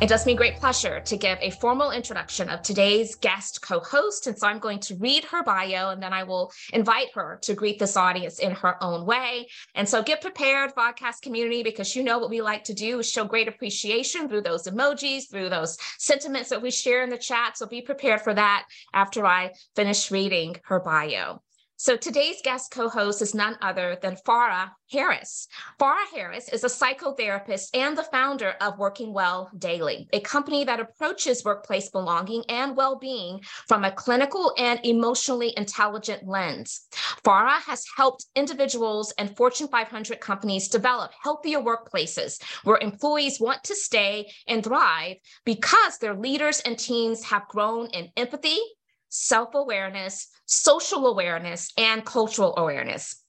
It does me great pleasure to give a formal introduction of today's guest co host. And so I'm going to read her bio and then I will invite her to greet this audience in her own way. And so get prepared, podcast community, because you know what we like to do is show great appreciation through those emojis, through those sentiments that we share in the chat. So be prepared for that after I finish reading her bio. So today's guest co-host is none other than Farah Harris. Farah Harris is a psychotherapist and the founder of Working Well Daily, a company that approaches workplace belonging and well-being from a clinical and emotionally intelligent lens. Farah has helped individuals and Fortune 500 companies develop healthier workplaces where employees want to stay and thrive because their leaders and teams have grown in empathy, self awareness, social awareness, and cultural awareness.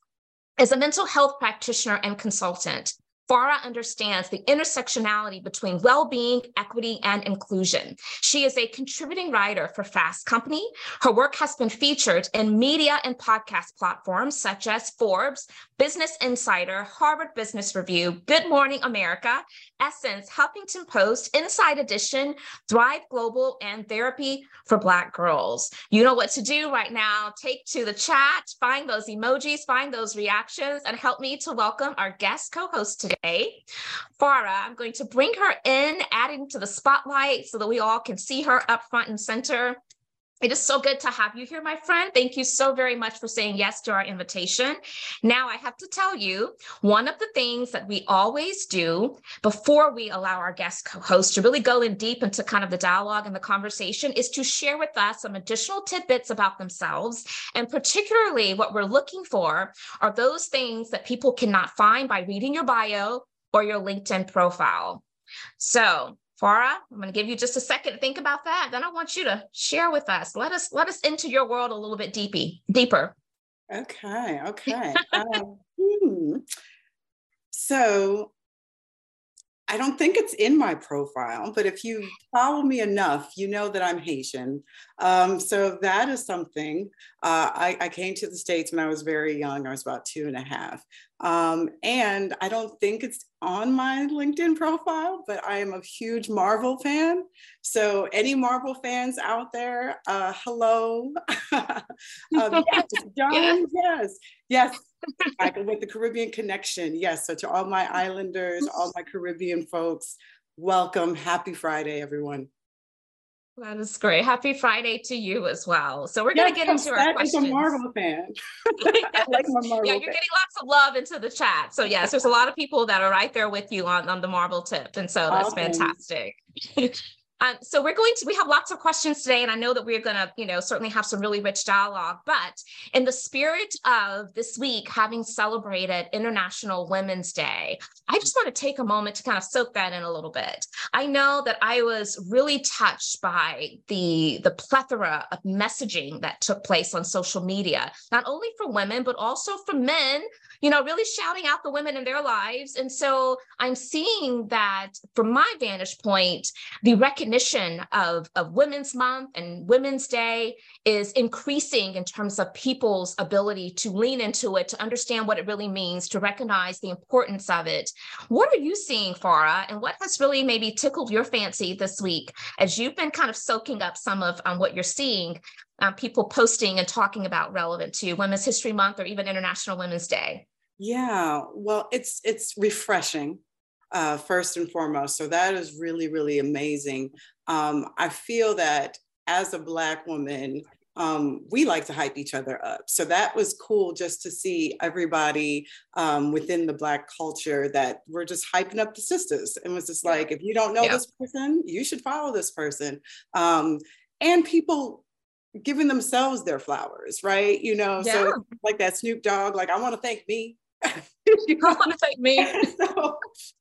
As a mental health practitioner and consultant, Farah understands the intersectionality between well-being, equity, and inclusion. She is a contributing writer for Fast Company. Her work has been featured in media and podcast platforms such as Forbes, Business Insider, Harvard Business Review, Good Morning America, Essence, Huffington Post, Inside Edition, Thrive Global, and Therapy for Black Girls. You know what to do right now. Take to the chat, find those emojis, find those reactions, and help me to welcome our guest co-host today today. Farah, I'm going to bring her in, adding to the spotlight so that we all can see her up front and center. It is so good to have you here, my friend. Thank you so very much for saying yes to our invitation. Now, I have to tell you, one of the things that we always do before we allow our guest co host to really go in deep into kind of the dialogue and the conversation is to share with us some additional tidbits about themselves. And particularly, what we're looking for are those things that people cannot find by reading your bio or your LinkedIn profile. So, Farah, I'm going to give you just a second to think about that. Then I want you to share with us. Let us let us into your world a little bit deepy, deeper. Okay, okay. um, hmm. So I don't think it's in my profile, but if you follow me enough, you know that I'm Haitian. Um, so that is something. Uh, I, I, came to the States when I was very young. I was about two and a half. Um, and I don't think it's on my LinkedIn profile, but I am a huge Marvel fan. So, any Marvel fans out there, uh, hello. um, yes, John, yes, yes, with the Caribbean connection. Yes, so to all my islanders, all my Caribbean folks, welcome. Happy Friday, everyone. That is great. Happy Friday to you as well. So we're going to get into our questions. a Marvel fan. I like my Marvel. Yeah, you're fan. getting lots of love into the chat. So yes, there's a lot of people that are right there with you on, on the Marvel tip. And so that's fantastic. Um, so we're going to, we have lots of questions today, and I know that we're going to, you know, certainly have some really rich dialogue. But in the spirit of this week having celebrated International Women's Day, I just want to take a moment to kind of soak that in a little bit. I know that I was really touched by the the plethora of messaging that took place on social media, not only for women but also for men you know, really shouting out the women in their lives. And so I'm seeing that from my vantage point, the recognition of, of Women's Month and Women's Day is increasing in terms of people's ability to lean into it, to understand what it really means, to recognize the importance of it. What are you seeing, Farah? And what has really maybe tickled your fancy this week as you've been kind of soaking up some of um, what you're seeing um, people posting and talking about relevant to Women's History Month or even International Women's Day? Yeah, well, it's it's refreshing uh, first and foremost. So that is really really amazing. Um, I feel that as a Black woman, um, we like to hype each other up. So that was cool just to see everybody um, within the Black culture that we're just hyping up the sisters. And was just like, if you don't know yeah. this person, you should follow this person. Um, and people giving themselves their flowers, right? You know, yeah. so like that Snoop Dogg, like I want to thank me you want to thank me. so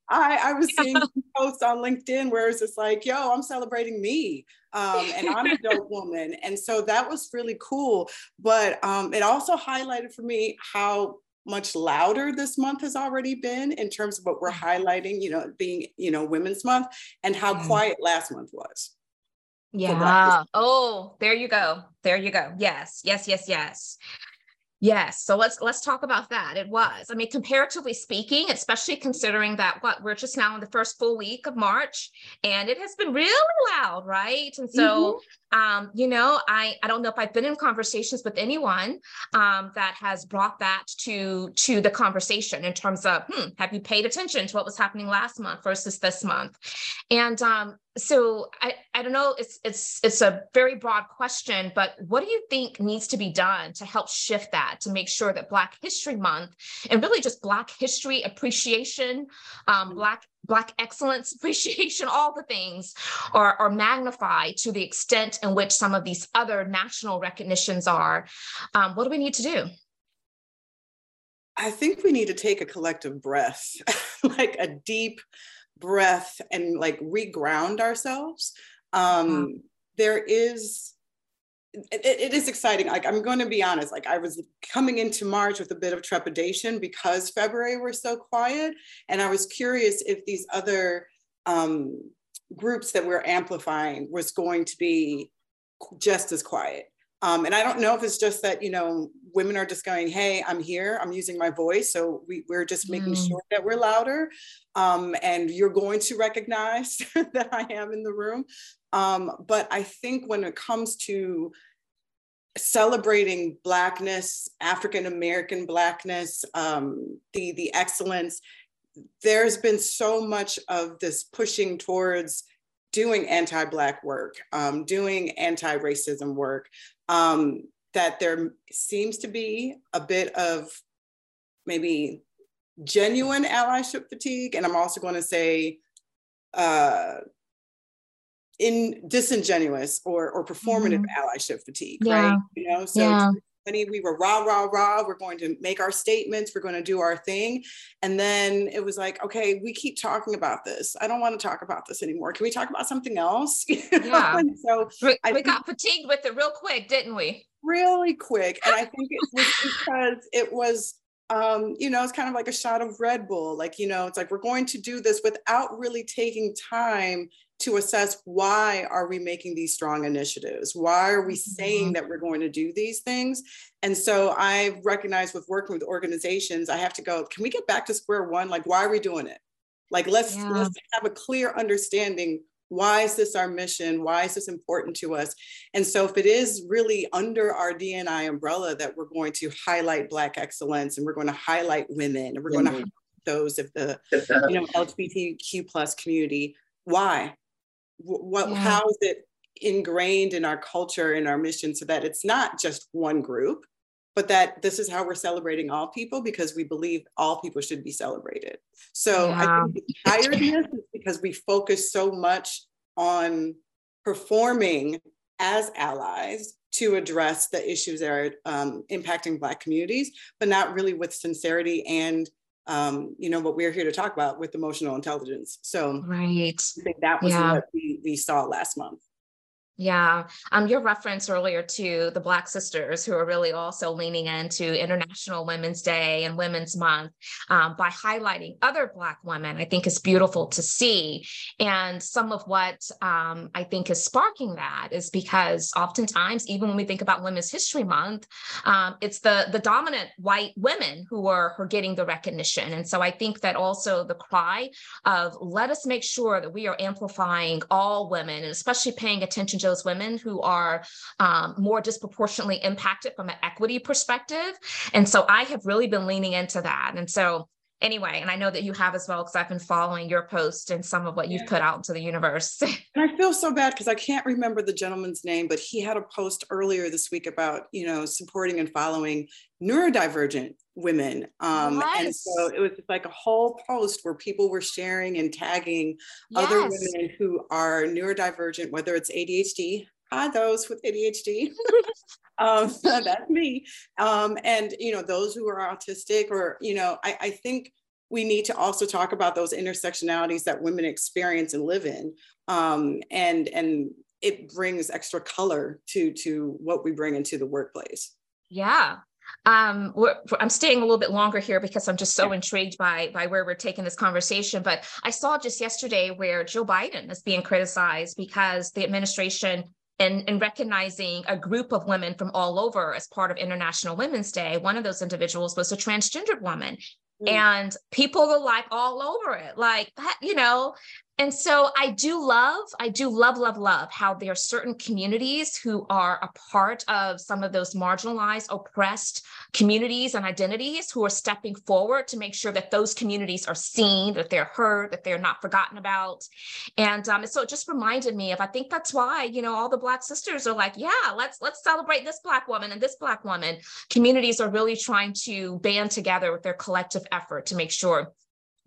I, I was seeing posts on LinkedIn where it's just like, yo, I'm celebrating me. Um, and I'm a dope woman. And so that was really cool. But um, it also highlighted for me how much louder this month has already been in terms of what we're highlighting, you know, being, you know, Women's Month and how mm. quiet last month was. Yeah. Oh, there you go. There you go. Yes, yes, yes, yes. Yes. So let's let's talk about that. It was. I mean, comparatively speaking, especially considering that what we're just now in the first full week of March, and it has been really loud, right? And so mm-hmm um, you know, I, I don't know if I've been in conversations with anyone um, that has brought that to to the conversation in terms of, hmm, have you paid attention to what was happening last month versus this month? And um, so I, I don't know, it's it's it's a very broad question, but what do you think needs to be done to help shift that to make sure that Black History Month and really just Black history appreciation, um, mm-hmm. Black Black excellence appreciation, all the things are, are magnified to the extent in which some of these other national recognitions are. Um, what do we need to do? I think we need to take a collective breath, like a deep breath and like reground ourselves. Um, mm-hmm. there is it, it is exciting. Like I'm going to be honest, like I was coming into March with a bit of trepidation because February was so quiet, and I was curious if these other um, groups that we're amplifying was going to be just as quiet. Um, and I don't know if it's just that you know women are just going, "Hey, I'm here. I'm using my voice." So we, are just making mm. sure that we're louder, um, and you're going to recognize that I am in the room. Um, but I think when it comes to celebrating blackness, African American blackness, um, the the excellence, there's been so much of this pushing towards doing anti-black work, um, doing anti-racism work, um, that there seems to be a bit of maybe genuine allyship fatigue, and I'm also going to say uh, in disingenuous or or performative mm-hmm. allyship fatigue, yeah. right? You know, so yeah. We were rah rah rah. We're going to make our statements. We're going to do our thing, and then it was like, okay, we keep talking about this. I don't want to talk about this anymore. Can we talk about something else? yeah. so we, we got fatigued with it real quick, didn't we? Really quick, and I think it was because it was um, you know, it's kind of like a shot of Red Bull. Like, you know, it's like we're going to do this without really taking time to assess why are we making these strong initiatives? Why are we saying mm-hmm. that we're going to do these things? And so i recognize with working with organizations i have to go can we get back to square one? Like why are we doing it? Like let's yeah. let's have a clear understanding why is this our mission? Why is this important to us? And so if it is really under our dni umbrella that we're going to highlight black excellence and we're going to highlight women and we're mm-hmm. going to those of the you know lgbtq plus community why what yeah. how is it ingrained in our culture in our mission so that it's not just one group but that this is how we're celebrating all people because we believe all people should be celebrated so yeah. i think the tiredness is because we focus so much on performing as allies to address the issues that are um, impacting black communities but not really with sincerity and um, you know, what we're here to talk about with emotional intelligence. So right. I think that was yeah. what we, we saw last month. Yeah. Um, your reference earlier to the Black sisters who are really also leaning into International Women's Day and Women's Month um, by highlighting other Black women, I think is beautiful to see. And some of what um, I think is sparking that is because oftentimes, even when we think about Women's History Month, um, it's the, the dominant white women who are, who are getting the recognition. And so I think that also the cry of let us make sure that we are amplifying all women and especially paying attention to those women who are um, more disproportionately impacted from an equity perspective. And so I have really been leaning into that. And so anyway, and I know that you have as well, because I've been following your post and some of what you've put out into the universe. and I feel so bad because I can't remember the gentleman's name, but he had a post earlier this week about, you know, supporting and following neurodivergent women. Um, yes. And so it was like a whole post where people were sharing and tagging yes. other women who are neurodivergent, whether it's ADHD, hi, those with ADHD. um, that's me. Um, and, you know, those who are autistic or, you know, I, I think we need to also talk about those intersectionalities that women experience and live in. Um, and, and it brings extra color to, to what we bring into the workplace. Yeah, um, I'm staying a little bit longer here because I'm just so intrigued by by where we're taking this conversation. But I saw just yesterday where Joe Biden is being criticized because the administration and, and recognizing a group of women from all over as part of International Women's Day. One of those individuals was a transgendered woman. Mm. And people were like all over it, like, you know, and so I do love, I do love, love, love how there are certain communities who are a part of some of those marginalized, oppressed communities and identities who are stepping forward to make sure that those communities are seen, that they're heard, that they're not forgotten about. And um, so it just reminded me of, I think that's why, you know, all the Black sisters are like, yeah, let's let's celebrate this Black woman and this Black woman. Communities are really trying to band together with their collective effort to make sure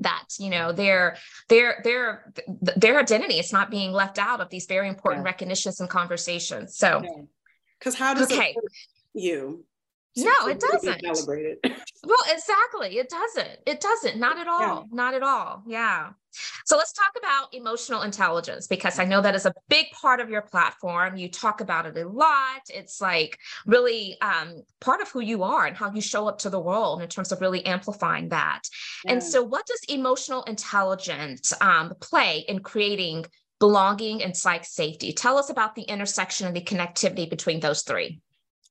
that you know their their their their identity is not being left out of these very important yeah. recognitions and conversations so because how does okay. it you no it doesn't celebrated well exactly it doesn't it doesn't not at all yeah. not at all yeah so let's talk about emotional intelligence because I know that is a big part of your platform. You talk about it a lot. It's like really um, part of who you are and how you show up to the world in terms of really amplifying that. Yeah. And so, what does emotional intelligence um, play in creating belonging and psych safety? Tell us about the intersection and the connectivity between those three.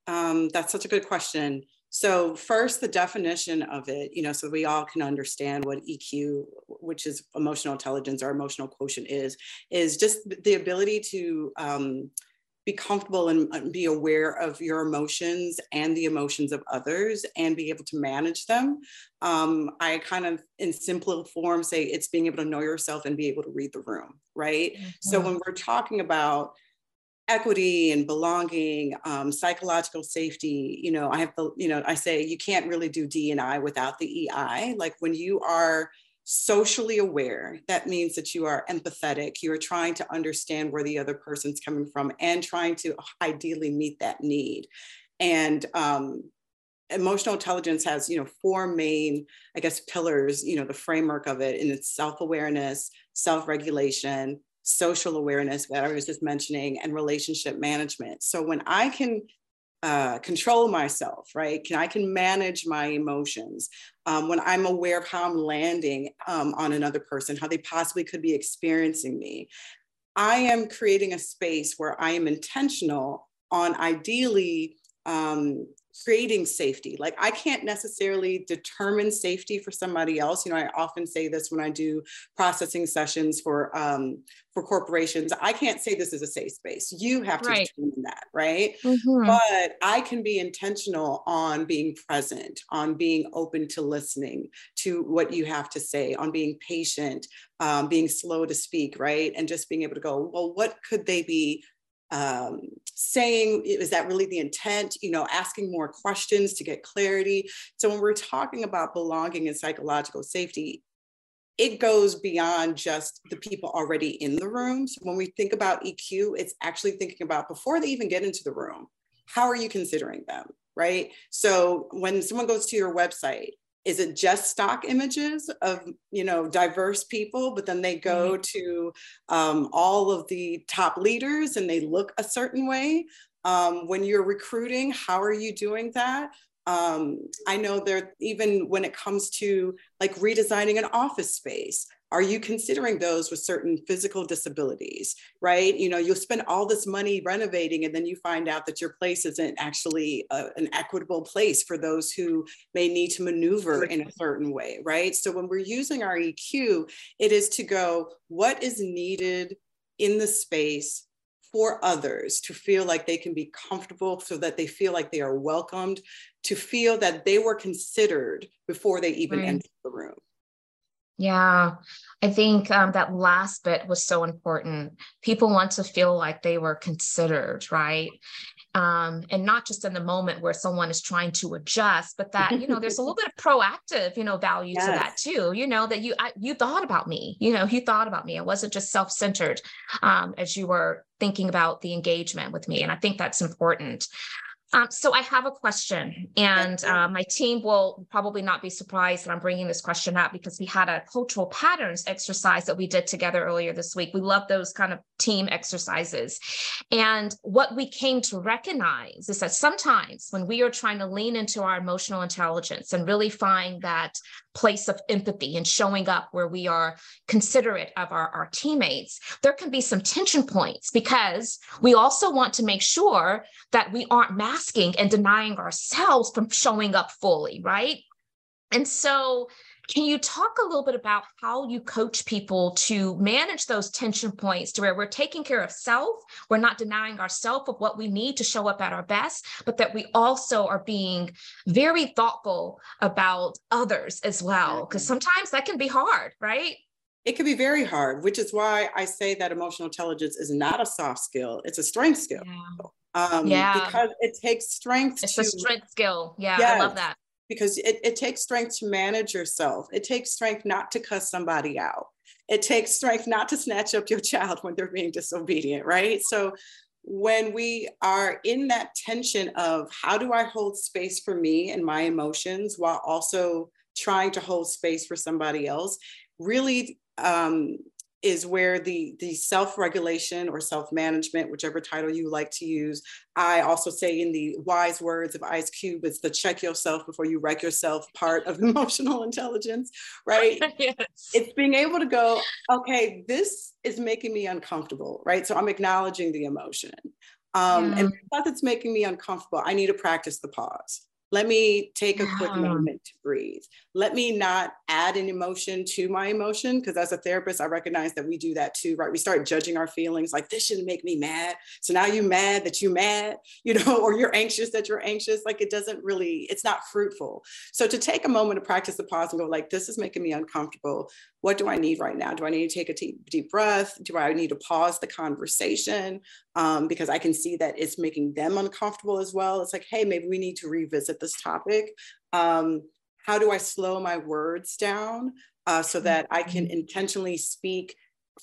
Um, that's such a good question. So first, the definition of it, you know, so we all can understand what EQ, which is emotional intelligence or emotional quotient is, is just the ability to um, be comfortable and be aware of your emotions and the emotions of others and be able to manage them. Um, I kind of, in simple form, say it's being able to know yourself and be able to read the room, right? Mm-hmm. So when we're talking about equity and belonging, um, psychological safety. You know, I have the, you know, I say you can't really do D and I without the EI. Like when you are socially aware, that means that you are empathetic. You are trying to understand where the other person's coming from and trying to ideally meet that need. And um, emotional intelligence has, you know, four main, I guess, pillars. You know, the framework of it, and it's self-awareness, self-regulation, social awareness that I was just mentioning, and relationship management. So when I can uh, control myself, right? Can I can manage my emotions um, when I'm aware of how I'm landing um, on another person, how they possibly could be experiencing me. I am creating a space where I am intentional on ideally um, creating safety. Like I can't necessarily determine safety for somebody else. You know, I often say this when I do processing sessions for um, for corporations. I can't say this is a safe space. You have to right. determine that, right? Mm-hmm. But I can be intentional on being present, on being open to listening to what you have to say, on being patient, um, being slow to speak, right? And just being able to go, well, what could they be um, saying is that really the intent? You know asking more questions to get clarity. So when we're talking about belonging and psychological safety it goes beyond just the people already in the room. So when we think about eq it's actually thinking about before they even get into the room how are you considering them right? So when someone goes to your website is it just stock images of you know diverse people but then they go mm-hmm. to um, all of the top leaders and they look a certain way um, when you're recruiting how are you doing that um, i know there even when it comes to like redesigning an office space are you considering those with certain physical disabilities, right? You know, you'll spend all this money renovating and then you find out that your place isn't actually a, an equitable place for those who may need to maneuver in a certain way, right? So when we're using our EQ, it is to go, what is needed in the space for others to feel like they can be comfortable so that they feel like they are welcomed, to feel that they were considered before they even right. entered the room. Yeah, I think um, that last bit was so important. People want to feel like they were considered, right? Um, and not just in the moment where someone is trying to adjust, but that you know there's a little bit of proactive, you know, value yes. to that too. You know that you I, you thought about me. You know, you thought about me. It wasn't just self centered um, as you were thinking about the engagement with me, and I think that's important. Um, so I have a question, and uh, my team will probably not be surprised that I'm bringing this question up because we had a cultural patterns exercise that we did together earlier this week. We love those kind of team exercises. And what we came to recognize is that sometimes when we are trying to lean into our emotional intelligence and really find that place of empathy and showing up where we are considerate of our, our teammates, there can be some tension points because we also want to make sure that we aren't masking and denying ourselves from showing up fully, right? And so can you talk a little bit about how you coach people to manage those tension points to where we're taking care of self, we're not denying ourselves of what we need to show up at our best, but that we also are being very thoughtful about others as well? Because sometimes that can be hard, right? It can be very hard, which is why I say that emotional intelligence is not a soft skill, it's a strength skill. Yeah. Um, Yeah. Because it takes strength It's to a strength skill. Yeah, I love that. because it, it takes strength to manage yourself. It takes strength not to cuss somebody out. It takes strength not to snatch up your child when they're being disobedient, right? So when we are in that tension of how do I hold space for me and my emotions while also trying to hold space for somebody else, really um, is where the the self-regulation or self-management, whichever title you like to use. I also say in the wise words of Ice Cube, it's the check yourself before you wreck yourself part of emotional intelligence, right? yes. it's being able to go, okay, this is making me uncomfortable, right? So I'm acknowledging the emotion. Um, And because it's making me uncomfortable, I need to practice the pause. Let me take a quick moment to breathe. Let me not add an emotion to my emotion, because as a therapist, I recognize that we do that too, right? We start judging our feelings like this shouldn't make me mad. So now you're mad that you're mad, you know, or you're anxious that you're anxious. Like it doesn't really, it's not fruitful. So to take a moment to practice the pause and go like, this is making me uncomfortable. What do I need right now? Do I need to take a deep, deep breath? Do I need to pause the conversation? Um, because I can see that it's making them uncomfortable as well. It's like, hey, maybe we need to revisit this topic. Um, how do I slow my words down uh, so that I can intentionally speak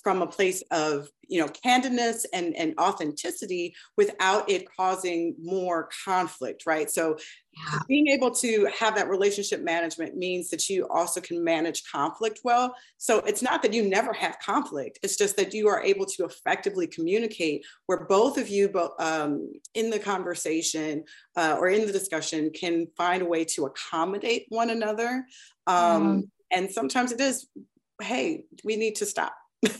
from a place of you know candidness and, and authenticity without it causing more conflict right so Yeah. being able to have that relationship management means that you also can manage conflict well. So it's not that you never have conflict it's just that you are able to effectively communicate where both of you um, in the conversation uh, or in the discussion can find a way to accommodate one another. Um, and sometimes it is hey we need to stop.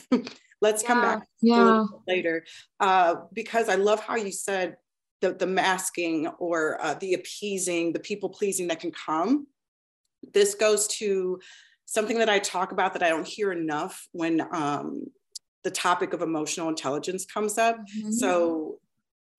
Let's come Yeah, back a yeah. later. Uh, because i love how you said the, the masking or uh, the appeasing the people pleasing that can come this goes to something that i talk about that i don't hear enough when um, the topic of emotional intelligence comes up Mm-hmm. so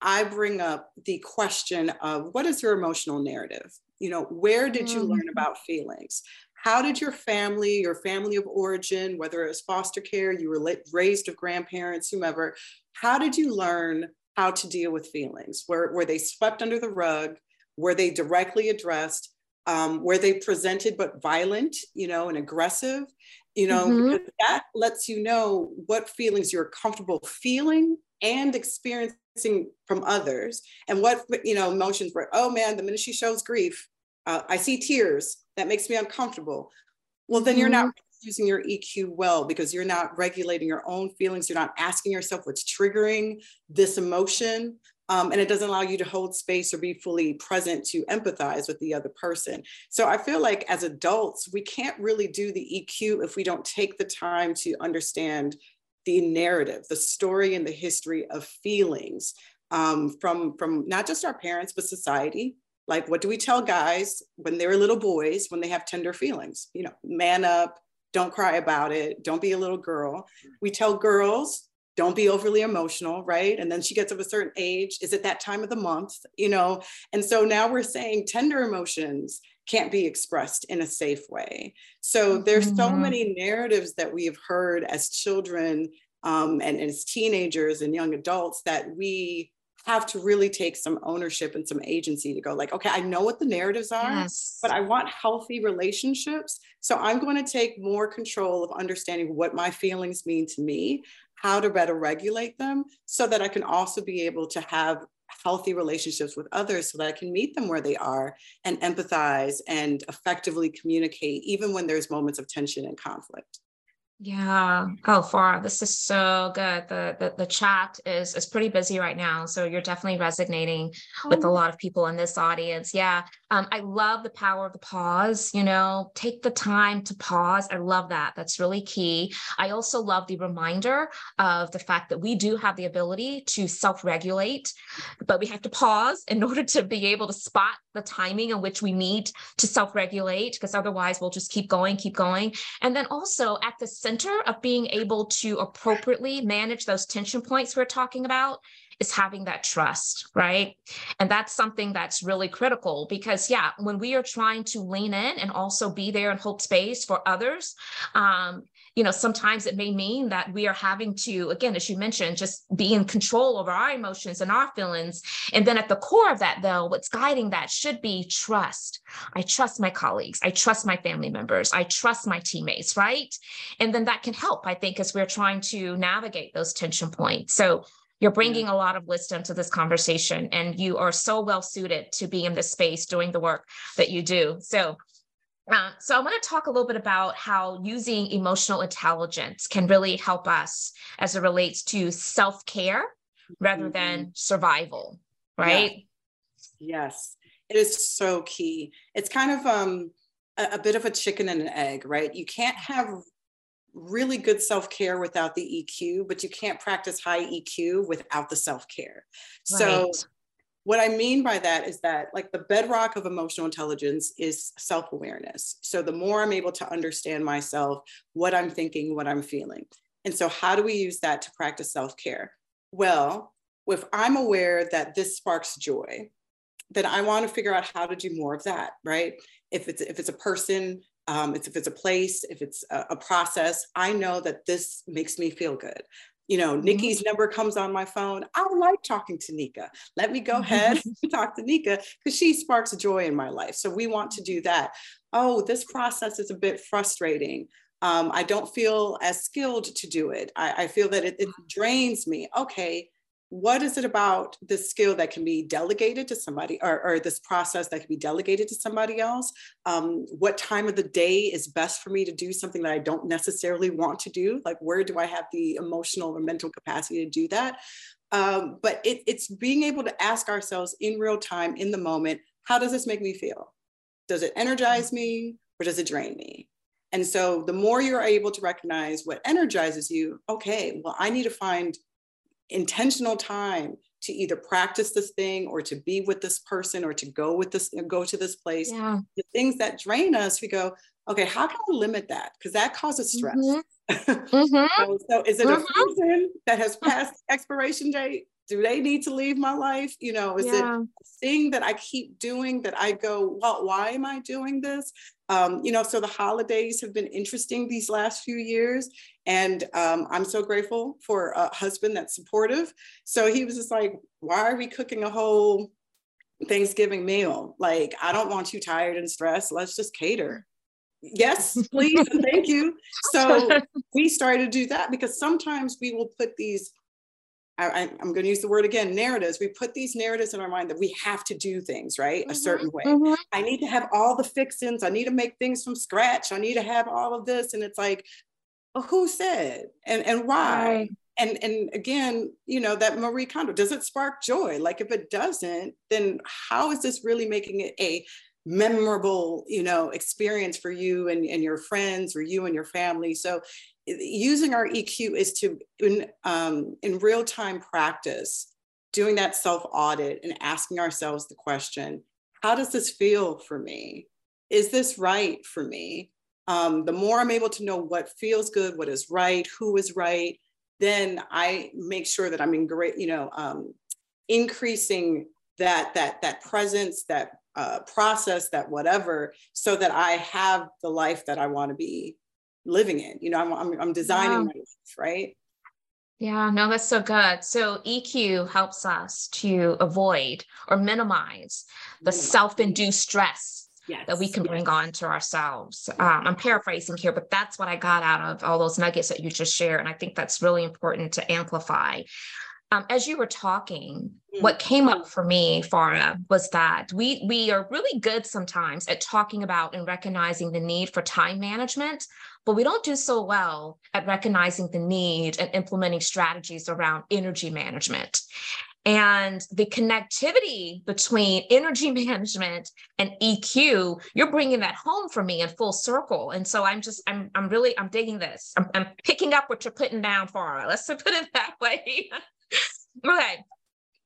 I bring up the question of what is your emotional narrative? You know, where did you learn Mhm. about feelings? How did your family, your family of origin, whether it was foster care, you were raised with grandparents, whomever, how did you learn how to deal with feelings? Were, were they swept under the rug? Were they directly addressed? Um, were they presented but violent, you know, and aggressive? You know, Mhm. because that lets you know what feelings you're comfortable feeling and experiencing from others and what you know emotions were oh man the minute she shows grief uh, i see tears that makes me uncomfortable well then you're not using your eq well because you're not regulating your own feelings you're not asking yourself what's triggering this emotion um, and it doesn't allow you to hold space or be fully present to empathize with the other person so i feel like as adults we can't really do the eq if we don't take the time to understand the narrative, the story and the history of feelings um, from, from not just our parents, but society. Like, what do we tell guys when they're little boys when they have tender feelings? You know, man up, don't cry about it, don't be a little girl. We tell girls, don't be overly emotional, right? And then she gets of a certain age. Is it that time of the month? You know, and so now we're saying tender emotions can't be expressed in a safe way. So there's so Mhm. many narratives that we have heard as children um, and, and as teenagers and young adults that we have to really take some ownership and some agency to go like, okay, I know what the narratives are, Yes. but I want healthy relationships. So I'm going to take more control of understanding what my feelings mean to me, how to better regulate them, so that I can also be able to have healthy relationships with others so that I can meet them where they are and empathize and effectively communicate, even when there's moments of tension and conflict. Yeah. Oh, Farah, this is so good. The, the the chat is is pretty busy right now, so you're definitely resonating with a oh. lot of people in this audience. Yeah. Um, I love the power of the pause. You know, take the time to pause. I love that. That's really key. I also love the reminder of the fact that we do have the ability to self-regulate, but we have to pause in order to be able to spot the timing in which we need to self-regulate, because otherwise we'll just keep going, keep going. And then also at the center of being able to appropriately manage those tension points we're talking about is having that trust, right? And that's something that's really critical because, yeah, when we are trying to lean in and also be there and hold space for others, um, you know, sometimes it may mean that we are having to, again, as you mentioned, just be in control over our emotions and our feelings. And then at the core of that, though, what's guiding that should be trust. I trust my colleagues. I trust my family members. I trust my teammates, right? And then that can help, I think, as we're trying to navigate those tension points. So you're bringing a lot of wisdom to this conversation, and you are so well suited to be in this space doing the work that you do. So, uh, so I want to talk a little bit about how using emotional intelligence can really help us as it relates to self care rather mm-hmm. than survival, right? Yes. yes. it is so key. It's kind of um, a, a bit of a chicken and an egg, right? You can't have really good self care without the EQ, but you can't practice high EQ without the self care. Right. So what I mean by that is that, like, the bedrock of emotional intelligence is self awareness. So, the more I'm able to understand myself, what I'm thinking, what I'm feeling. And so, how do we use that to practice self care? Well, if I'm aware that this sparks joy, then I want to figure out how to do more of that, right? If it's if it's a person, um, if it's a place, if it's a, a, process, I know that this makes me feel good you know, mm-hmm. Nika's number comes on my phone. I like talking to Nika. Let me go ahead and talk to Nika because she sparks joy in my life. So we want to do that. Oh, this process is a bit frustrating. Um, I don't feel as skilled to do it. I, I feel that it, it drains me. Okay, what is it about this skill that can be delegated to somebody or, or this process that can be delegated to somebody else? Um, what time of the day is best for me to do something that i don't necessarily want to do? Like where do i have the emotional or mental capacity to do that? Um, but it, it's being able to ask ourselves in real time in the moment how does this make me feel? Does it energize me or does it drain me? And so the more you're able to recognize what energizes you okay well i need to find intentional time to either practice this thing or to be with this person or to go with this go to this place yeah. the things that drain us we go okay how can i limit that because that causes stress mm-hmm. mm-hmm. so, so, is it mm-hmm. a person that has passed expiration date do they need to leave my life you know is yeah. it a thing that i keep doing that i go well why am i doing this um, you know so the holidays have been interesting these last few years and um, I'm so grateful for a husband that's supportive. So he was just like, why are we cooking a whole Thanksgiving meal? Like, I don't want you tired and stressed. Let's just cater. Yes, please. thank you. So we started to do that because sometimes we will put these I, am going to use the word again narratives. We put these narratives in our mind that we have to do things right mm-hmm, a certain way. Mm-hmm. I need to have all the fixings. I need to make things from scratch. I need to have all of this. And it's like, who said and and why right. and and again you know that marie kondo does it spark joy like if it doesn't then how is this really making it a memorable you know experience for you and, and your friends or you and your family so using our eq is to in um, in real time practice doing that self audit and asking ourselves the question how does this feel for me? Is this right for me? Um, the more I'm able to know what feels good, what is right, who is right, then I make sure that I'm in great, you know, um, increasing that that that presence, that uh, process, that whatever, so that I have the life that I want to be living in. You know, I'm I'm, I'm designing my life, right? Yeah, no, that's so good. So EQ helps us to avoid or minimize the self-induced stress yes. that we can bring on to ourselves. Um, I'm paraphrasing here, but that's what I got out of all those nuggets that you just shared. And I think that's really important to amplify. um, as you were talking, mm. what came up for me, Farah, was that we we are really good sometimes at talking about and recognizing the need for time management, but we don't do so well at recognizing the need and implementing strategies around energy management. And the connectivity between energy management and EQ, you're bringing that home for me in full circle. And so I'm just, I'm, I'm really, I'm digging this. I'm, I'm picking up what you're putting down for. Let's put it that way. okay.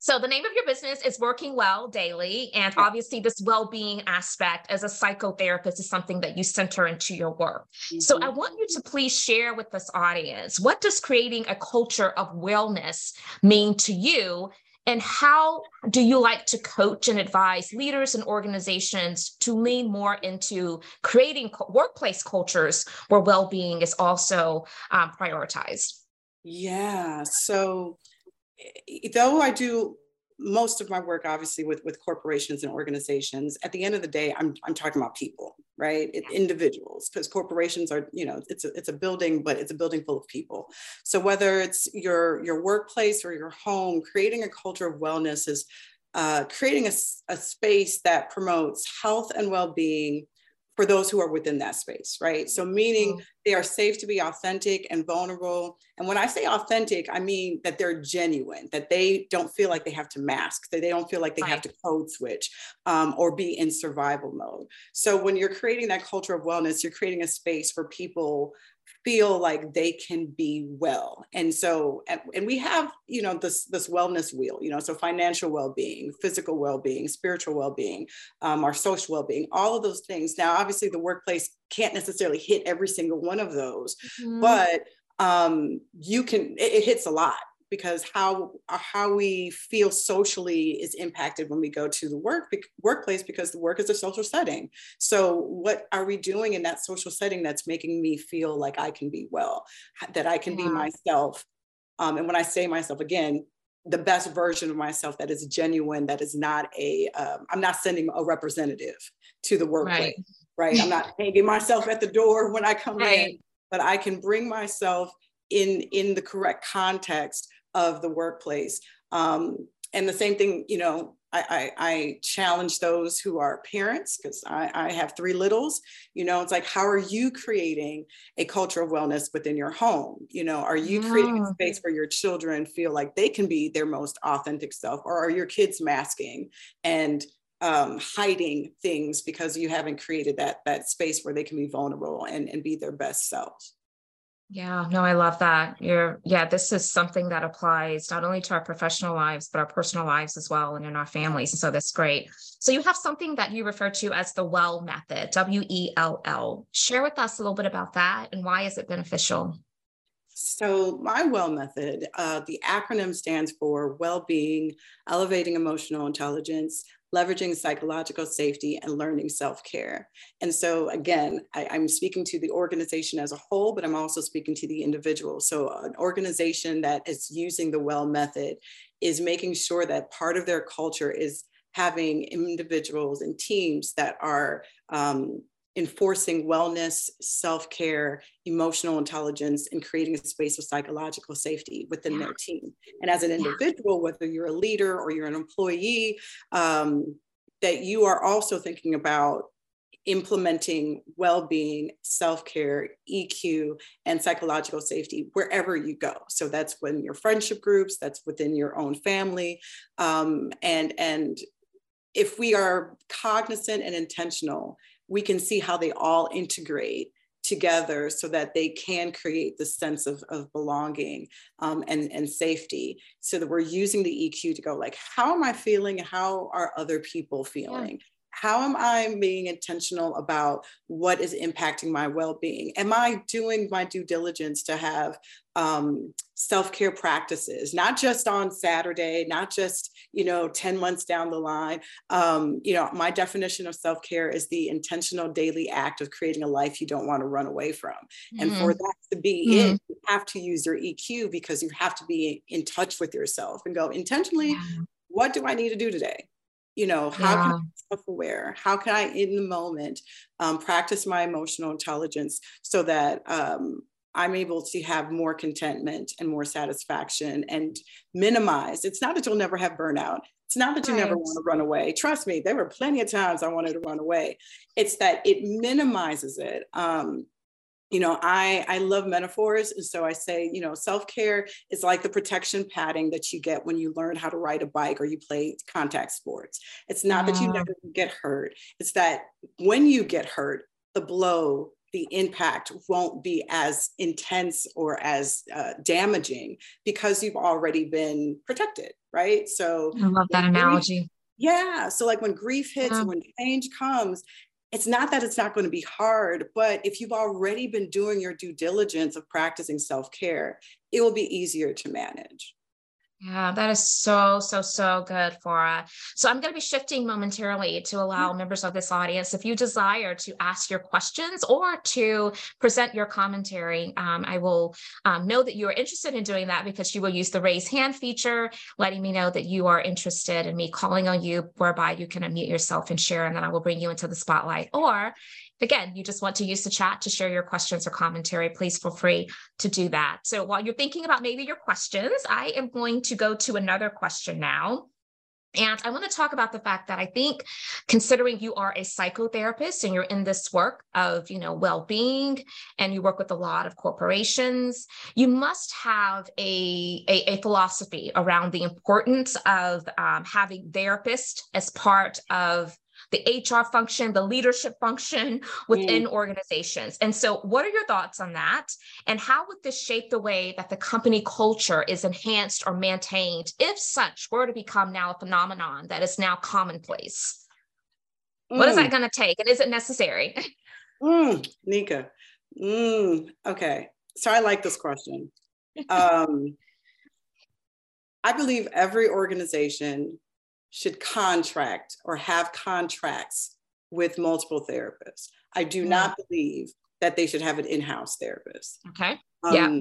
So the name of your business is Working Well Daily. And obviously, this well-being aspect as a psychotherapist is something that you center into your work. Mm-hmm. So I want you to please share with this audience, what does creating a culture of wellness mean to you? And how do you like to coach and advise leaders and organizations to lean more into creating workplace cultures where well-being is also um, prioritized? Yeah. So though I do most of my work obviously with with corporations and organizations at the end of the day i'm i'm talking about people right? It, individuals because corporations are you know it's a, it's a building but it's a building full of people. So whether it's your your workplace or your home creating a culture of wellness is uh, creating a, a space that promotes health and well-being for those who are within that space, right? So, meaning mm-hmm. they are safe to be authentic and vulnerable. And when I say authentic, I mean that they're genuine, that they don't feel like they have to mask, that they don't feel like they right. have to code switch um, or be in survival mode. So, when you're creating that culture of wellness, you're creating a space for people feel like they can be well. And so and we have you know this this wellness wheel you know so financial well-being physical well-being spiritual well-being um, our social well-being all of those things. Now obviously the workplace can't necessarily hit every single one of those mm-hmm. but um, you can it, it hits a lot because how uh, how we feel socially is impacted when we go to the work workplace because the work is a social setting. So what are we doing in that social setting that's making me feel like I can be well, that I can yeah. be myself? Um, and when I say myself again, the best version of myself that is genuine, that is not a. am um, not sending a representative to the workplace, right? right? I'm not hanging myself at the door when I come right. in, but I can bring myself in in the correct context of the workplace. Um, and the same thing, you know, I, I, I challenge those who are parents because I, I, have three littles. You know, it's like, how are you creating a culture of wellness within your home? You know, are you yeah. creating a space where your children feel like they can be their most authentic self, or are your kids masking and um, hiding things because you haven't created that that space where they can be vulnerable and, and be their best selves? Yeah, no, I love that. You're, yeah, this is something that applies not only to our professional lives, but our personal lives as well and in our families. So that's great. So you have something that you refer to as the WELL method, W E L L. Share with us a little bit about that and why is it beneficial? So, my WELL method, uh, the acronym stands for Well Being, Elevating Emotional Intelligence, leveraging psychological safety and learning self-care. And so again, I, am speaking to the organization as a whole, but I'm also speaking to the individual. So an organization that is using the WELL method is making sure that part of their culture is having individuals and teams that are um, enforcing wellness, self care, emotional intelligence, and creating a space of psychological safety within yeah. their team. And as an individual, whether you're a leader or you're an employee, um, that you are also thinking about implementing well-being self-care eq and psychological safety wherever you go so that's when your friendship groups that's within your own family um, and and if we are cognizant and intentional we can see how they all integrate together so that they can create the sense of, of belonging um, and, and safety. So that we're using the eq to go like how am i feeling? How are other people feeling? yeah how am I being intentional about what is impacting my well-being? Am I doing my due diligence to have um, self-care practices, not just on Saturday, not just you know 10 months down the line? Um, you know, my definition of self-care is the intentional daily act of creating a life you don't want to run away from. Mm-hmm. And for mm-hmm. that to be mm-hmm. it, you have to use your EQ because you have to be in touch with yourself and go intentionally. Yeah. What do I need to do today? You know how yeah. can i be self-aware how can i in the moment um, practice my emotional intelligence so that um, I'm able to have more contentment and more satisfaction and minimize. It's not that you'll never have burnout. It's not that you right. never want to run away. Trust me, there were plenty of times I wanted to run away. It's that it minimizes it. Um, you know, I I love metaphors, and so I say, you know, self care is like the protection padding that you get when you learn how to ride a bike or you play contact sports. It's not that you never get hurt. It's that when you get hurt, the blow the impact won't be as intense or as uh, damaging because you've already been protected, right? So I love that analogy. Yeah. So like when grief hits, yeah. when change comes, it's not that it's not going to be hard, but if you've already been doing your due diligence of practicing self care, it will be easier to manage. Yeah, that is so, so, so good, Farah. So I'm going to be shifting momentarily to allow mm-hmm. members of this audience, if you desire to ask your questions or to present your commentary, um, I will um, know that you are interested in doing that because you will use the raise hand feature, letting me know that you are interested in me calling on you, whereby you can unmute yourself and share, and then I will bring you into the spotlight. Or again, you just want to use the chat to share your questions or commentary, please feel free to do that. So while you're thinking about maybe your questions, I am going to go to another question now. And I want to talk about the fact that I think considering you are a psychotherapist and you're in this work of, you know, well-being and you work with a lot of corporations, you must have a, a, a philosophy around the importance of um, having therapists as part of the HR function, the leadership function within mm. organizations. And so, what are your thoughts on that? And how would this shape the way that the company culture is enhanced or maintained if such were to become now a phenomenon that is now commonplace? Mm. What is that mm. going to take? And is it necessary? Mm, Nika. Mm, okay. So, I like this question. Um, I believe every organization should contract or have contracts with multiple therapists. I do not believe that they should have an in-house therapist. Okay. Um, yeah.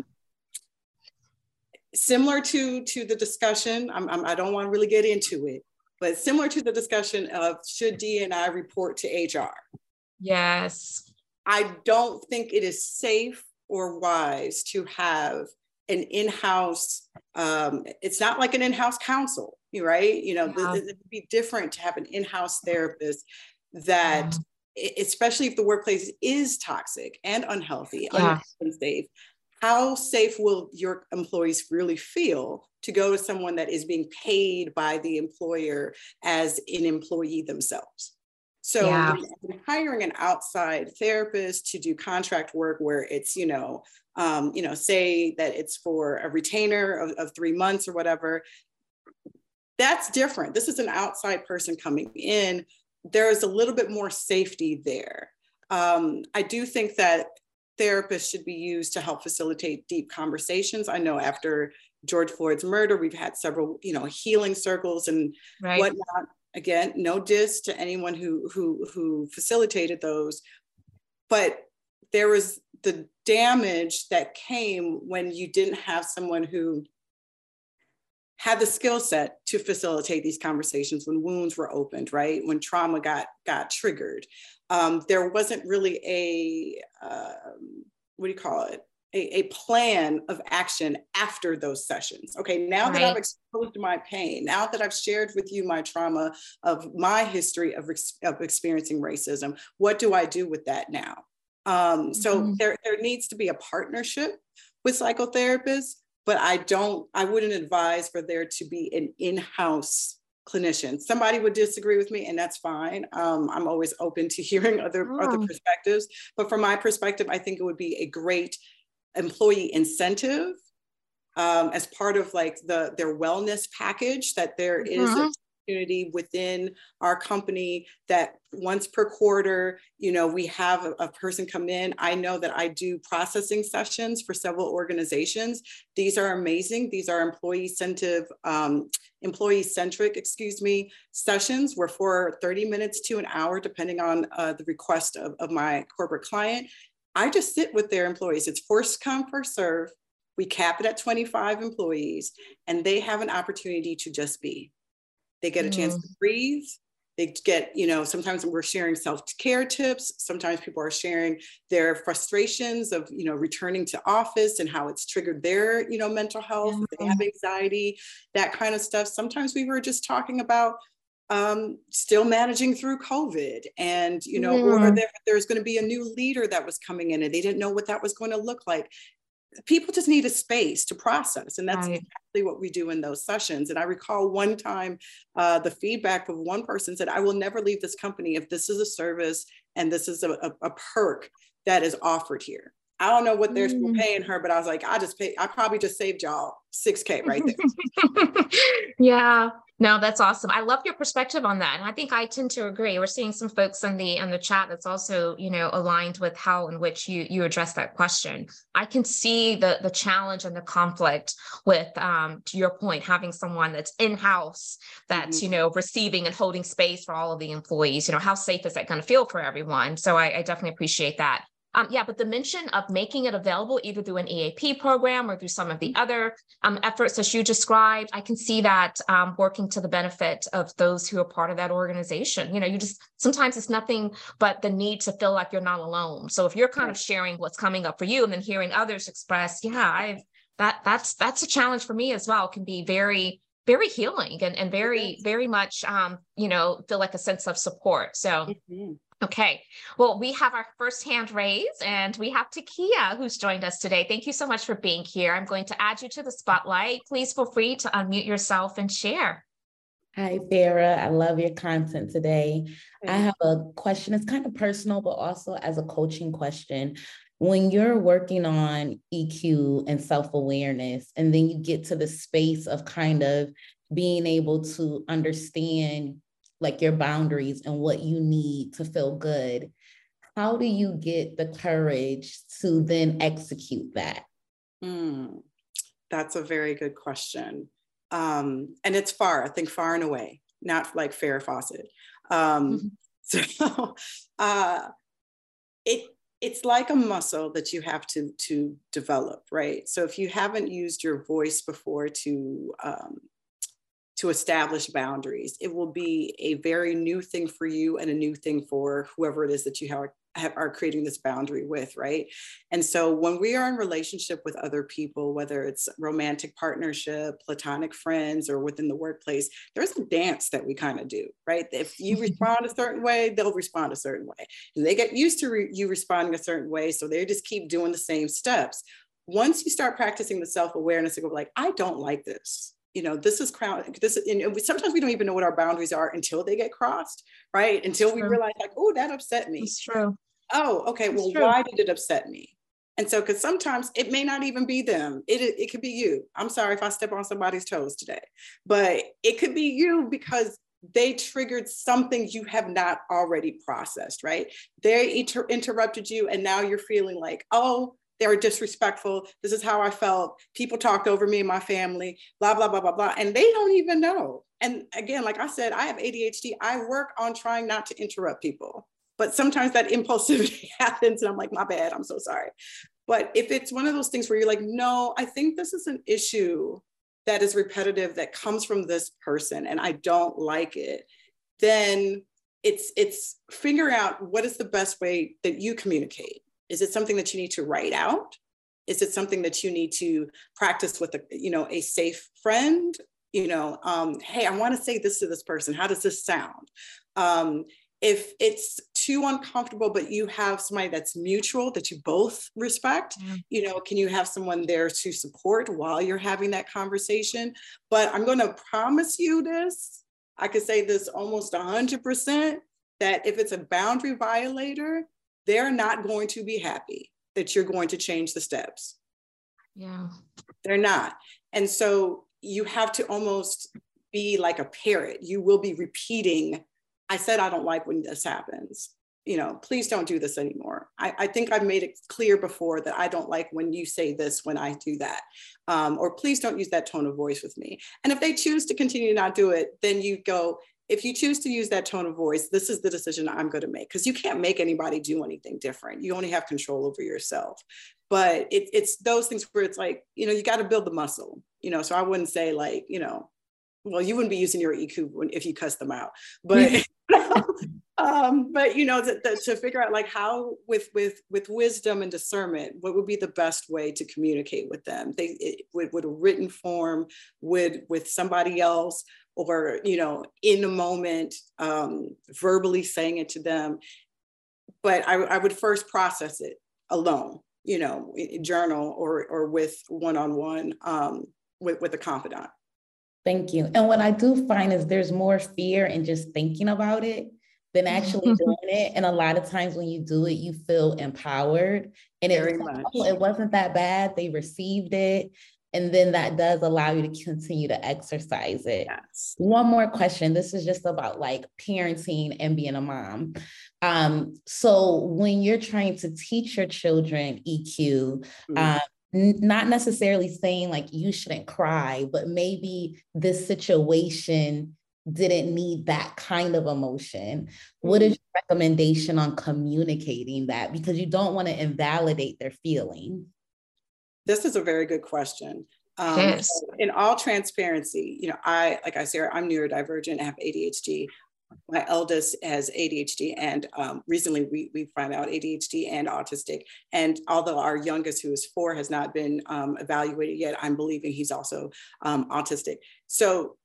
Similar to to the discussion, I'm, I'm, I do not want to really get into it, but similar to the discussion of should D&I report to HR? Yes. I don't think it is safe or wise to have an in-house um, it's not like an in-house counsel right you know yeah. it would be different to have an in-house therapist that yeah. especially if the workplace is toxic and unhealthy yeah. unsafe how safe will your employees really feel to go to someone that is being paid by the employer as an employee themselves so yeah. hiring an outside therapist to do contract work where it's, you know, um, you know, say that it's for a retainer of, of three months or whatever, that's different. This is an outside person coming in. There is a little bit more safety there. Um, I do think that therapists should be used to help facilitate deep conversations. I know after George Floyd's murder, we've had several, you know, healing circles and right. whatnot again no diss to anyone who who who facilitated those but there was the damage that came when you didn't have someone who had the skill set to facilitate these conversations when wounds were opened right when trauma got got triggered um, there wasn't really a uh, what do you call it a, a, plan of action after those sessions. Okay, now right. that I've exposed my pain, now that I've shared with you my trauma of my history of, of experiencing racism, what do I do with that now? Um, so mm-hmm. there, there needs to be a partnership with psychotherapists, but I don't, I wouldn't advise for there to be an in-house clinician. Somebody would disagree with me, and that's fine. Um, I'm always open to hearing other oh. other perspectives. But from my perspective, I think it would be a great employee incentive um, as part of like the their wellness package that there is mm-hmm. a opportunity within our company that once per quarter you know we have a, person come in i know that i do processing sessions for several organizations these are amazing these are employee incentive um, employee centric excuse me sessions where for 30 minutes to an hour depending on uh, the request of, of my corporate client I just sit with their employees. It's first come, first serve. We cap it at 25 employees, and they have an opportunity to just be. They get a chance to mm. breathe. they get you know sometimes we're sharing self-care tips sometimes people are sharing their frustrations of you know returning to office and how it's triggered their you know mental health yeah. they have anxiety that kind of stuff sometimes we were just talking about um, still managing through COVID, and you know, or there, there's going to be a new leader that was coming in, and they didn't know what that was going to look like people just need a space to process and that's right. exactly what we do in those sessions and i recall one time uh, the feedback of one person said i will never leave this company if this is a service and this is a, a, a perk that is offered here i don't know what they're mm. paying her but i was like i just pay i probably just saved y'all 6k right there yeah no, that's awesome. I love your perspective on that. And I think I tend to agree. We're seeing some folks in the in the chat that's also, you know, aligned with how in which you you address that question. I can see the the challenge and the conflict with um to your point, having someone that's in-house that's, mm-hmm. you know, receiving and holding space for all of the employees. You know, how safe is that going to feel for everyone? So I, I definitely appreciate that. Um, yeah, but the mention of making it available either through an EAP program or through some of the mm-hmm. other um, efforts that you described, I can see that um, working to the benefit of those who are part of that organization. You know, you just sometimes it's nothing but the need to feel like you're not alone. So if you're kind of sharing what's coming up for you and then hearing others express, yeah, I've that that's that's a challenge for me as well. Can be very very healing and, and very very much um, you know feel like a sense of support so. Okay, well, we have our first hand raised and we have Takia who's joined us today. Thank you so much for being here. I'm going to add you to the spotlight. Please feel free to unmute yourself and share. Hi, Farah. I love your content today. I have a question. It's kind of personal, but also as a coaching question. When you're working on EQ and self awareness, and then you get to the space of kind of being able to understand like your boundaries and what you need to feel good how do you get the courage to then execute that? Mm, that's a very good question. Um, and it's far i think far and away not like fair faucet um, mm-hmm. so uh, it it's like a muscle that you have to to develop right? So if you haven't used your voice before to um, to establish boundaries. It will be a very new thing for you and a new thing for whoever it is that you have, have, are creating this boundary with, right? And so when we are in relationship with other people, whether it's romantic partnership, platonic friends, or within the workplace, there's a dance that we kind of do, right? If you respond a certain way, they'll respond a certain way. And they get used to re- you responding a certain way, so they just keep doing the same steps. Once you start practicing the self-awareness and go like, I don't like this you know this is crown this and sometimes we don't even know what our boundaries are until they get crossed right? Until That's we true. realize like oh that upset me. It's true. Oh okay well why did it upset me? And so because sometimes it may not even be them. It, it, it could be you. I'm sorry if i step on somebody's toes today. But it could be you because they triggered something you have not already processed right? They inter- interrupted you and now you're feeling like oh they were disrespectful. This is how I felt. People talked over me and my family, blah, blah, blah, blah, blah. And they don't even know. And again, like I said, I have ADHD. I work on trying not to interrupt people. But sometimes that impulsivity happens and I'm like, my bad, I'm so sorry. But if it's one of those things where you're like, no, I think this is an issue that is repetitive that comes from this person and I don't like it, then it's it's figuring out what is the best way that you communicate is it something that you need to write out? Is it something that you need to practice with a, you know, a safe friend? You know, um, hey, I want to say this to this person. How does this sound? Um, if it's too uncomfortable, but you have somebody that's mutual that you both respect, mm. you know, can you have someone there to support while you're having that conversation? But I'm going to promise you this. I could say this almost 100% that if it's a boundary violator, they're not going to be happy that you're going to change the steps. Yeah. They're not. And so you have to almost be like a parrot. You will be repeating, I said, I don't like when this happens. You know, please don't do this anymore. I, I think I've made it clear before that I don't like when you say this when I do that. Um, or please don't use that tone of voice with me. And if they choose to continue to not do it, then you go, if you choose to use that tone of voice, this is the decision I'm going to make because you can't make anybody do anything different. You only have control over yourself. But it, it's those things where it's like, you know, you got to build the muscle, you know. So I wouldn't say like, you know, well, you wouldn't be using your EQ when, if you cuss them out, but um, but you know, to, to figure out like how with with with wisdom and discernment, what would be the best way to communicate with them? They it, with, with a written form, with with somebody else, or you know, in a moment, um, verbally saying it to them. But I, I would first process it alone, you know, journal or or with one on one with with a confidant. Thank you. And what I do find is there's more fear in just thinking about it than actually doing it. And a lot of times when you do it, you feel empowered. And it, oh, it wasn't that bad. They received it. And then that does allow you to continue to exercise it. Yes. One more question. This is just about like parenting and being a mom. Um, so when you're trying to teach your children EQ, mm-hmm. um, not necessarily saying like you shouldn't cry, but maybe this situation didn't need that kind of emotion. What is mm-hmm. your recommendation on communicating that? Because you don't want to invalidate their feeling. This is a very good question. Um, yes. In all transparency, you know, I, like I said, I'm neurodivergent, I have ADHD my eldest has ADHD, and um, recently we, we found out ADHD and autistic. And although our youngest, who is four, has not been um, evaluated yet, I'm believing he's also um, autistic. So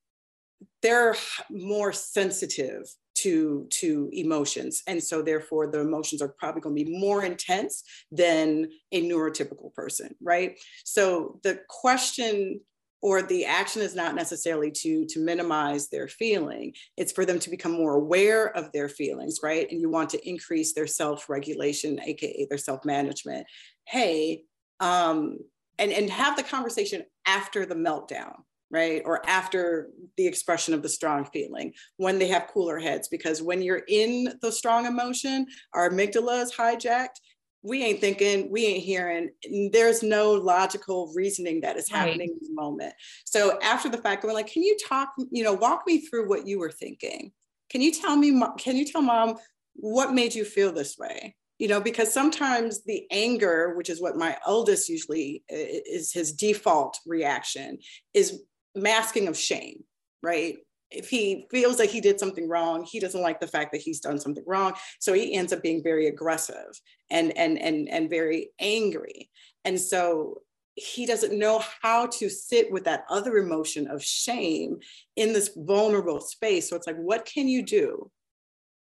they're more sensitive to to emotions. And so therefore the emotions are probably going to be more intense than a neurotypical person right? So the question or the action is not necessarily to to minimize their feeling. It's for them to become more aware of their feelings right? And you want to increase their self-regulation aka their self-management. Hey um and and have the conversation after the meltdown right or after the expression of the strong feeling when they have cooler heads because when you're in the strong emotion our amygdala is hijacked we ain't thinking, we ain't hearing. There's no logical reasoning that is happening right. in the moment. So after the fact, we're like, can you talk, you know, walk me through what you were thinking? Can you tell me, can you tell mom what made you feel this way? You know, because sometimes the anger, which is what my eldest usually is his default reaction, is masking of shame, right? if he feels like he did something wrong he doesn't like the fact that he's done something wrong. So he ends up being very aggressive and and and and very angry. And so he doesn't know how to sit with that other emotion of shame in this vulnerable space. So it's like what can you do?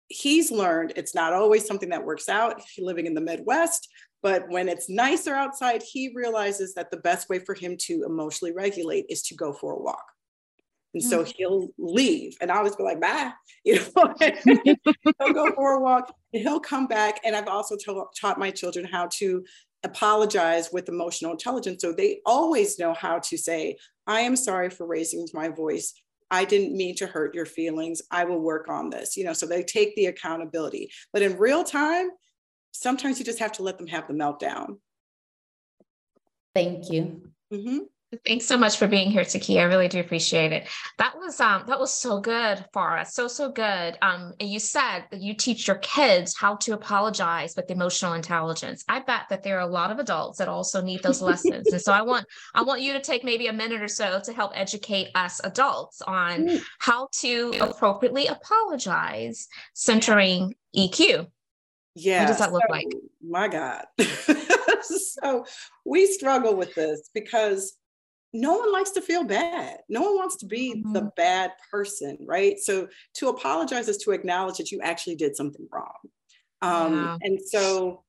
He's learned it's not always something that works out. Living in the midwest but when it's nicer outside he realizes that the best way for him to emotionally regulate is to go for a walk and so mm. he'll leave and I'll just be like, bye, you know, he'll go for a walk and he'll come back. And I've also taught my children how to apologize with emotional intelligence. So they always know how to say, I am sorry for raising my voice. I didn't mean to hurt your feelings. I will work on this, you know, so they take the accountability. But in real time, sometimes you just have to let them have the meltdown. Thank you. Mm-hmm. Thanks so much for being here, Taki. I really do appreciate it. That was um that was so good for us. So so good. Um and you said that you teach your kids how to apologize with emotional intelligence. I bet that there are a lot of adults that also need those lessons. and so I want I want you to take maybe a minute or so to help educate us adults on mm. how to appropriately apologize centering EQ. Yeah. What does that look so, like? My God. so we struggle with this because no one likes to feel bad. No one wants to be mm-hmm. the bad person, right? So to apologize is to acknowledge that you actually did something wrong. Um. And so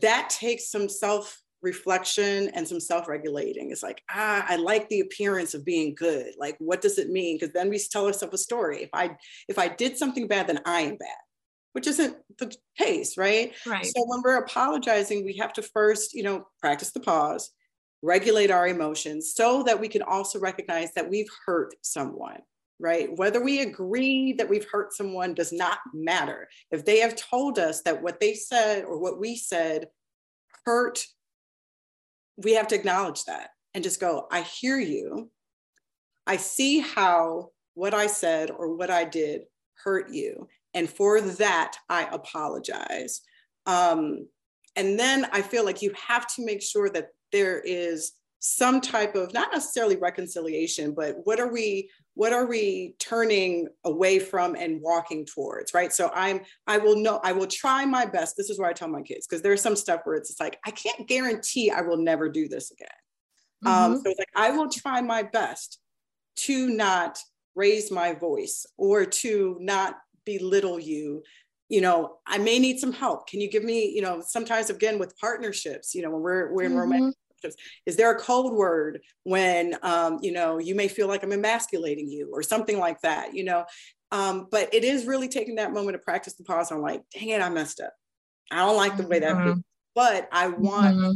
that takes some self reflection and some self regulating. It's like, ah, I like the appearance of being good. Like, what does it mean? Because then we tell ourselves a story. If I if I did something bad, then I am bad which isn't the case, right? Right. So when we're apologizing, we have to first, you know, practice the pause, regulate our emotions so that we can also recognize that we've hurt someone, right? Whether we agree that we've hurt someone does not matter. If they have told us that what they said or what we said hurt, we have to acknowledge that and just go, I hear you. I see how what I said or what I did hurt you. And for that, I apologize. Um, and then I feel like you have to make sure that there is some type of not necessarily reconciliation but what are we what are we turning away from and walking towards right so i'm i will know i will try my best this is what i tell my kids because there's some stuff where it's like i can't guarantee i will never do this again um, mm-hmm. um, so it's like i will try my best to not raise my voice or to not belittle you you know i may need some help can you give me you know sometimes again with partnerships you know when we're we're in mm-hmm. romantic is there a code word when um, you know you may feel like i'm emasculating you or something like that you know um, but it is really taking that moment to practice the pause i'm like dang it i messed up i don't like the way that mm-hmm. but i want mm-hmm.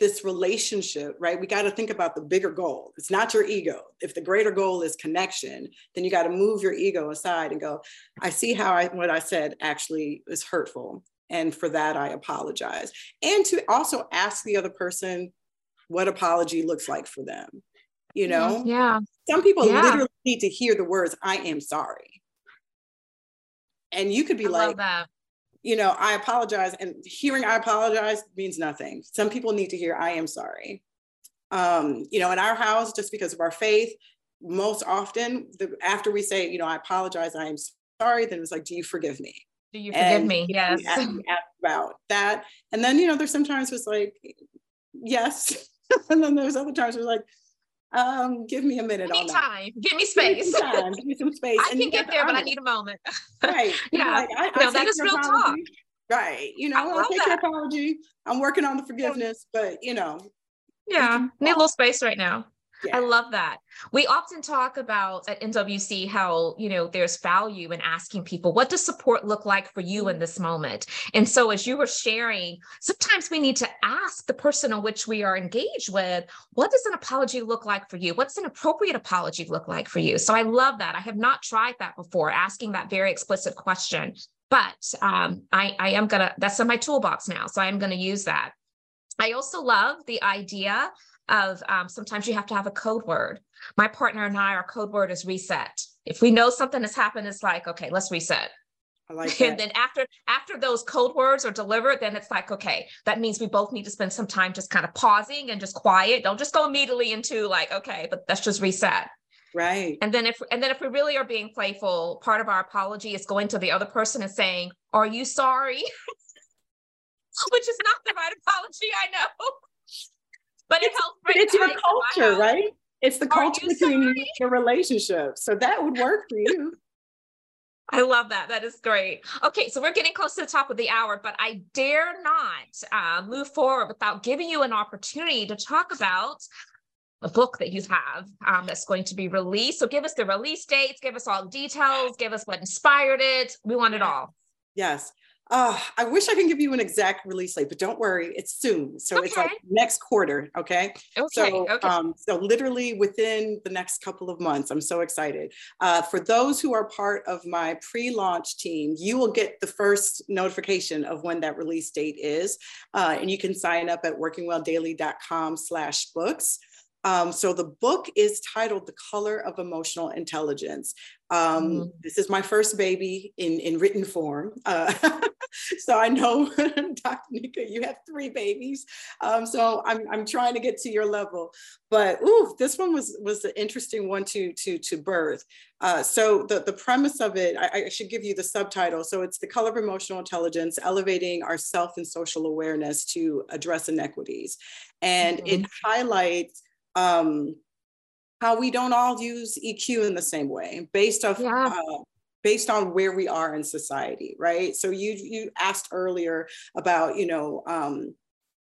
This relationship right we got to think about the bigger goal it's not your ego if the greater goal is connection then you got to move your ego aside and go i see how i what i said actually is hurtful and for that, I apologize. And to also ask the other person what apology looks like for them. You know? Yeah. Some people yeah. literally need to hear the words, I am sorry. And you could be I like, you know, I apologize. And hearing I apologize means nothing. Some people need to hear I am sorry. Um, you know, in our house, just because of our faith, most often the, after we say, you know, I apologize, I am sorry, then it's like, do you forgive me? Do you forgive and, me? Yes. about that. And then, you know, there's sometimes it's like, yes. and then there's other times it's like, um, give me a minute give me time. Give me space. Give me, time. give me some space. I and can get there, but I need a moment. right. yeah. Like, I, no, I that is real apology. talk. Right. You know, I, I take that. your apology. I'm working on the forgiveness, but you know. Yeah. Need a little space right now. Yeah. I love that. We often talk about at NWC how, you know, there's value in asking people, what does support look like for you in this moment? And so as you were sharing, sometimes we need to ask the person on which we are engaged with, what does an apology look like for you? What's an appropriate apology look like for you? So I love that. I have not tried that before, asking that very explicit question. But um, I, I am gonna, that's in my toolbox now. So I'm gonna use that. I also love the idea of um, sometimes you have to have a code word. My partner and I, our code word is reset. If we know something has happened, it's like, okay, let's reset. I like and then after after those code words are delivered, then it's like, okay, that means we both need to spend some time just kind of pausing and just quiet. Don't just go immediately into like, okay, but let's just reset. Right. And then if and then if we really are being playful, part of our apology is going to the other person and saying, Are you sorry? Which is not the right apology, I know but it helps. But it's your culture, right? It's the culture between your relationship. So that would work for you. I love that. That is great. Okay, so we're getting close to the top of the hour, but I dare not uh, move forward without giving you an opportunity to talk about a book that you have um, that's going to be released. So give us the release dates, give us all the details, give us what inspired it. We want it all. Yes. Uh, I wish I can give you an exact release date, but don't worry, it's soon. So okay. it's like next quarter. Okay. Okay. So, okay. Um, so literally within the next couple of months, I'm so excited. Uh, for those who are part of my pre-launch team, you will get the first notification of when that release date is, uh, and you can sign up at workingwelldaily.com/books. Um, so the book is titled The Color of Emotional Intelligence. Um, mm. This is my first baby in, in written form. Uh, so I know, Dr. Nika, you have three babies. Um, so I'm, I'm trying to get to your level. But ooh, this one was, was an interesting one to, to, to birth. Uh, so the, the premise of it, I, I, should give you the subtitle. So it's The Color of Emotional Intelligence, Elevating Our Self and Social Awareness to Address Inequities. And mm-hmm. it highlights um, how we don't all use EQ in the same way based off yeah. uh, based on where we are in society, right? So you you asked earlier about you know um,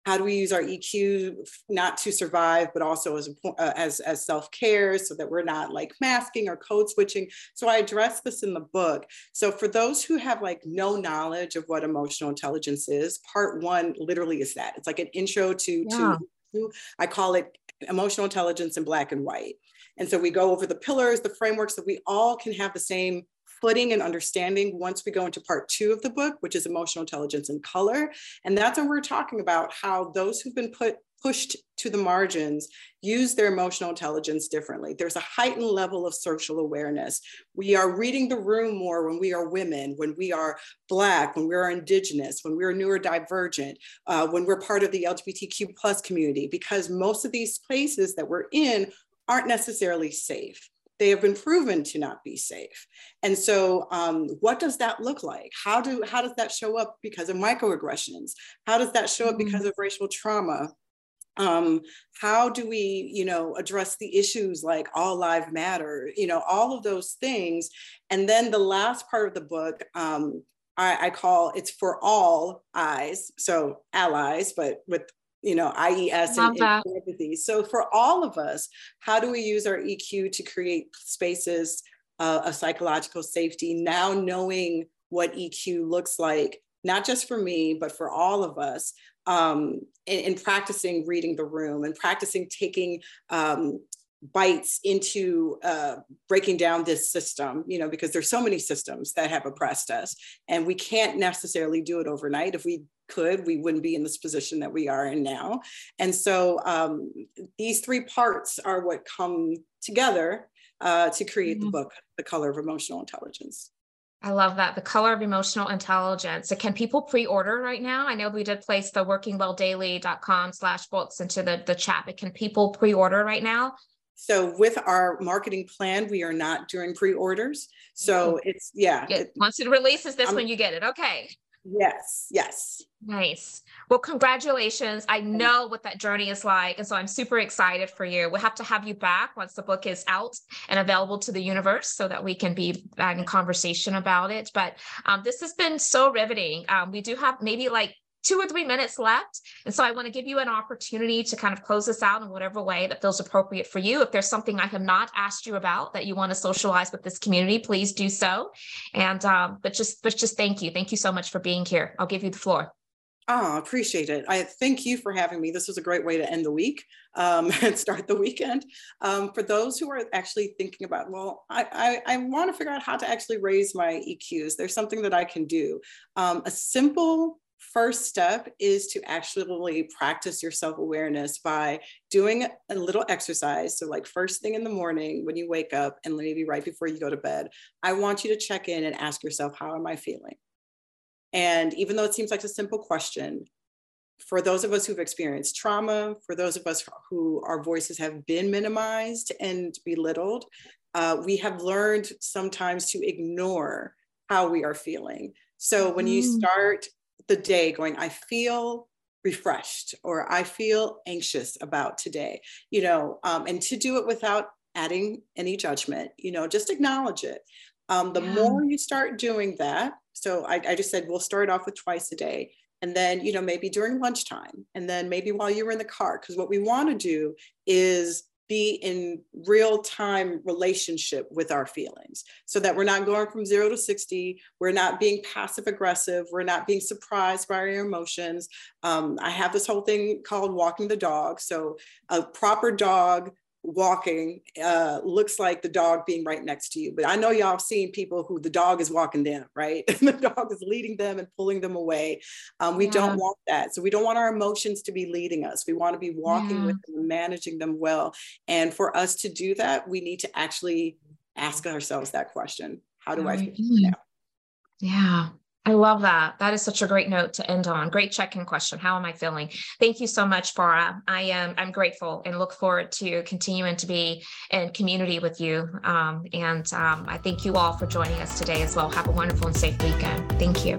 how do we use our EQ not to survive, but also as uh, as as self care, so that we're not like masking or code switching. So I address this in the book. So for those who have like no knowledge of what emotional intelligence is, part one literally is that it's like an intro to yeah. to I call it emotional intelligence in black and white. And so we go over the pillars, the frameworks that we all can have the same footing and understanding once we go into part two of the book, which is emotional intelligence and color. And that's when we're talking about how those who've been put pushed to the margins use their emotional intelligence differently. There's a heightened level of social awareness. We are reading the room more when we are women, when we are Black, when we are Indigenous, when we are neurodivergent, uh, when we're part of the LGBTQ plus community, because most of these places that we're in aren't necessarily safe they have been proven to not be safe. And so um, what does that look like? How, do, how does that show up because of microaggressions? How does that show up because mm. of racial trauma? Um, how do we, you know, address the issues like all lives matter, you know, all of those things. And then the last part of the book, um, I, I call it's for all eyes, so allies, but with you know, IES and, and empathy. So for all of us, how do we use our EQ to create spaces uh, of psychological safety now knowing what EQ looks like, not just for me, but for all of us, um, in, in, practicing reading the room and practicing taking um, bites into uh, breaking down this system, you know, because there's so many systems that have oppressed us, and we can't necessarily do it overnight. If we could, we wouldn't be in this position that we are in now. And so um, these three parts are what come together uh, to create mm-hmm. the book, The Color of Emotional Intelligence. I love that. The color of emotional intelligence. So can people pre-order right now? I know we did place the workingwelldaily.com slash books into the, the chat, but can people pre-order right now? So with our marketing plan, we are not doing pre-orders. So mm-hmm. it's yeah. It, once it releases this um, when you get it. Okay. Yes, yes. Nice. Well, congratulations. I know what that journey is like. And so I'm super excited for you. We'll have to have you back once the book is out and available to the universe so that we can be in conversation about it. But um, this has been so riveting. Um, we do have maybe like two or three minutes left. And so I want to give you an opportunity to kind of close this out in whatever way that feels appropriate for you. If there's something I have not asked you about that you want to socialize with this community, please do so. And um, but just but just thank you. Thank you so much for being here. I'll give you the floor. Oh, appreciate it. I thank you for having me. This was a great way to end the week um, and start the weekend. Um, for those who are actually thinking about, well, I, I, I want to figure out how to actually raise my EQs. There's something that I can do. Um, a simple first step is to actually practice your self awareness by doing a little exercise. So, like first thing in the morning when you wake up, and maybe right before you go to bed, I want you to check in and ask yourself, How am I feeling? And even though it seems like a simple question, for those of us who've experienced trauma, for those of us who our voices have been minimized and belittled, uh, we have learned sometimes to ignore how we are feeling. So when you mm. start the day going, I feel refreshed or I feel anxious about today, you know, um, and to do it without adding any judgment, you know, just acknowledge it. Um, the yeah. more you start doing that, so I, I just said we'll start off with twice a day and then you know maybe during lunchtime and then maybe while you're in the car because what we want to do is be in real time relationship with our feelings so that we're not going from zero to 60 we're not being passive aggressive we're not being surprised by our emotions. Um, i have this whole thing called walking the dog. So a proper dog walking uh, looks like the dog being right next to you. But I know y'all have seen people who the dog is walking them, right? And the dog is leading them and pulling them away. Um, we yeah. don't want that. So we don't want our emotions to be leading us. We want to be walking yeah. with them and managing them well. And for us to do that, we need to actually ask ourselves that question How do How I feel now? Yeah. I love that. That is such a great note to end on. Great check-in question. How am I feeling? Thank you so much, Farah. I am I'm grateful and look forward to continuing to be in community with you. Um, and um, I thank you all for joining us today as well. Have a wonderful and safe weekend. Thank you.